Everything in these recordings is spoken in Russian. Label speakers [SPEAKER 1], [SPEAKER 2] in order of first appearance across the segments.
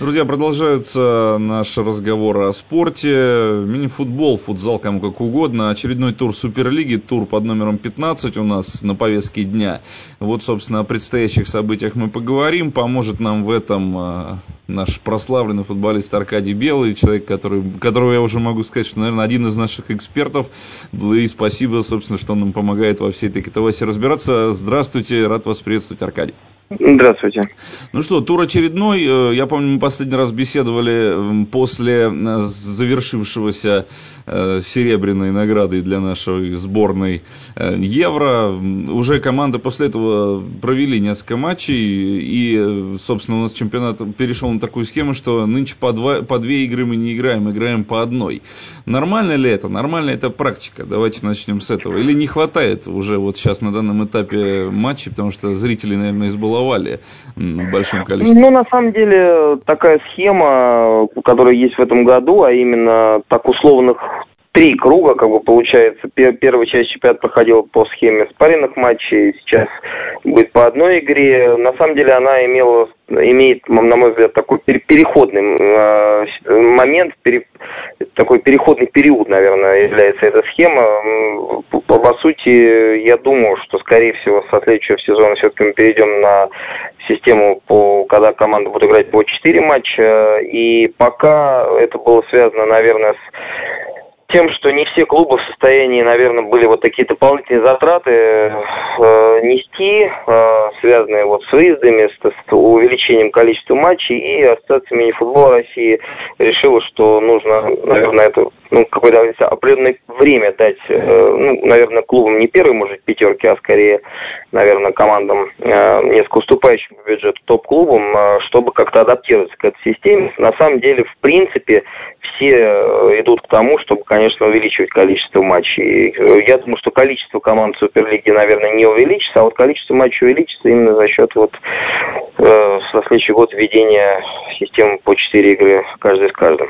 [SPEAKER 1] Друзья, продолжаются наши разговоры о спорте. Мини-футбол, футзал, кому как угодно. Очередной тур Суперлиги, тур под номером 15 у нас на повестке дня. Вот, собственно, о предстоящих событиях мы поговорим. Поможет нам в этом э, наш прославленный футболист Аркадий Белый, человек, который, которого я уже могу сказать, что, наверное, один из наших экспертов. И спасибо, собственно, что он нам помогает во всей этой катавасе разбираться. Здравствуйте, рад вас приветствовать, Аркадий.
[SPEAKER 2] Здравствуйте.
[SPEAKER 1] Ну что, тур очередной. Э, я помню, мы последний раз беседовали после э, завершившегося э, серебряной награды для нашей сборной Евро. Уже команды после этого провели несколько матчей. И, собственно, у нас чемпионат перешел на такую схему, что нынче по, два, по две игры мы не играем, играем по одной. Нормально ли это? Нормально это практика? Давайте начнем с этого. Или не хватает уже вот сейчас на данном этапе матчей, потому что зрители, наверное, избаловали существовали в большом количестве?
[SPEAKER 2] Ну, на самом деле, такая схема, которая есть в этом году, а именно так условных три круга, как бы получается. Первая часть чемпионата проходила по схеме спаренных матчей, сейчас будет по одной игре. На самом деле она имела, имеет, на мой взгляд, такой переходный э, момент, такой переходный период, наверное, является эта схема. По, по сути, я думаю, что, скорее всего, со следующего сезона все-таки мы перейдем на систему, по, когда команда будет играть по 4 матча. И пока это было связано, наверное, с тем, что не все клубы в состоянии, наверное, были вот такие дополнительные затраты э, нести, э, связанные вот с выездами, с, с увеличением количества матчей, и Ассоциация мини-футбола России решила, что нужно, наверное, это ну, какое-то определенное время дать, э, ну, наверное, клубам не первой, может, пятерки, а скорее, наверное, командам, э, несколько уступающим по бюджету топ-клубам, э, чтобы как-то адаптироваться к этой системе. На самом деле, в принципе, все э, идут к тому, чтобы, конечно, увеличивать количество матчей. Э, я думаю, что количество команд Суперлиги, наверное, не увеличится, а вот количество матчей увеличится именно за счет вот э, со следующий год введения системы по 4 игры каждый с каждым.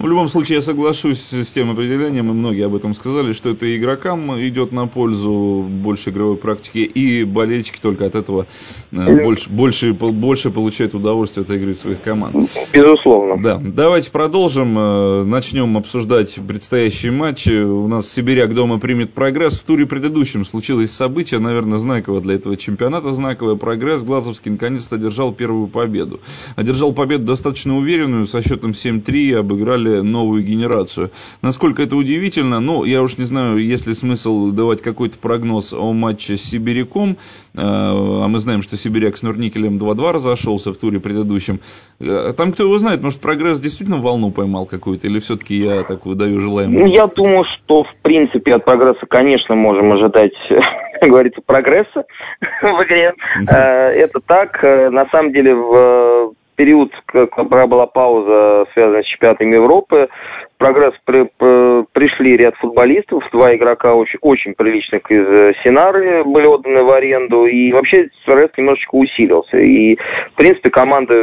[SPEAKER 1] В любом случае, я соглашусь с тем определением, и многие об этом сказали, что это игрокам идет на пользу больше игровой практики, и болельщики только от этого э, больше, больше, больше получают удовольствие от игры своих команд.
[SPEAKER 2] Безусловно.
[SPEAKER 1] Да. Давайте продолжим. Э, начнем обсуждать предстоящие матчи. У нас Сибиряк дома примет прогресс. В туре предыдущем случилось событие, наверное, знаковое для этого чемпионата, знаковый прогресс. Глазовский наконец-то одержал первую победу. Одержал победу достаточно уверенную, со счетом 7-3, обыграли новую генерацию. Насколько это удивительно, ну, я уж не знаю, есть ли смысл давать какой-то прогноз о матче с Сибиряком, э, а мы знаем, что Сибиряк с Нурникелем 2-2 разошелся в туре предыдущем. Э, там кто его знает, может, прогресс действительно волну поймал какую-то, или все-таки я так выдаю желаемое?
[SPEAKER 2] Ну, я думаю, что, в принципе, от прогресса, конечно, можем ожидать говорится, прогресса в игре. Э, это так. На самом деле, в период, когда была пауза, связанная с чемпионатом Европы, прогресс при, при, пришли ряд футболистов, два игрока очень, очень приличных из э, Синары были отданы в аренду, и вообще прогресс немножечко усилился. И, в принципе, команда,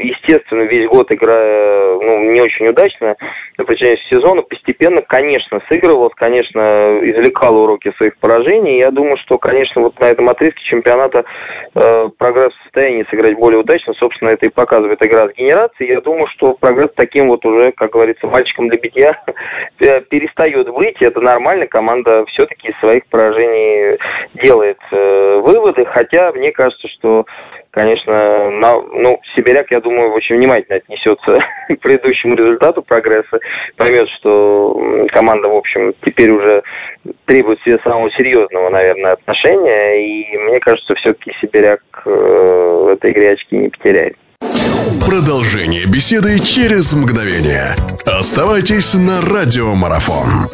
[SPEAKER 2] естественно, весь год играя ну, не очень удачно на протяжении сезона, постепенно, конечно, сыгрывалась, конечно, извлекала уроки своих поражений. Я думаю, что, конечно, вот на этом отрезке чемпионата э, прогресс в состоянии сыграть более удачно. Собственно, это и показывает игра с генерацией. Я думаю, что прогресс таким вот уже, как говорится, мальчик мальчиком для битья э, перестает быть. Это нормально. Команда все-таки из своих поражений делает э, выводы. Хотя мне кажется, что конечно, на, ну, Сибиряк, я думаю, очень внимательно отнесется к предыдущему результату прогресса, поймет, что команда, в общем, теперь уже требует себе самого серьезного, наверное, отношения, и мне кажется, все-таки Сибиряк э, в этой игре очки не потеряет.
[SPEAKER 3] Продолжение беседы через мгновение. Оставайтесь на радиомарафон.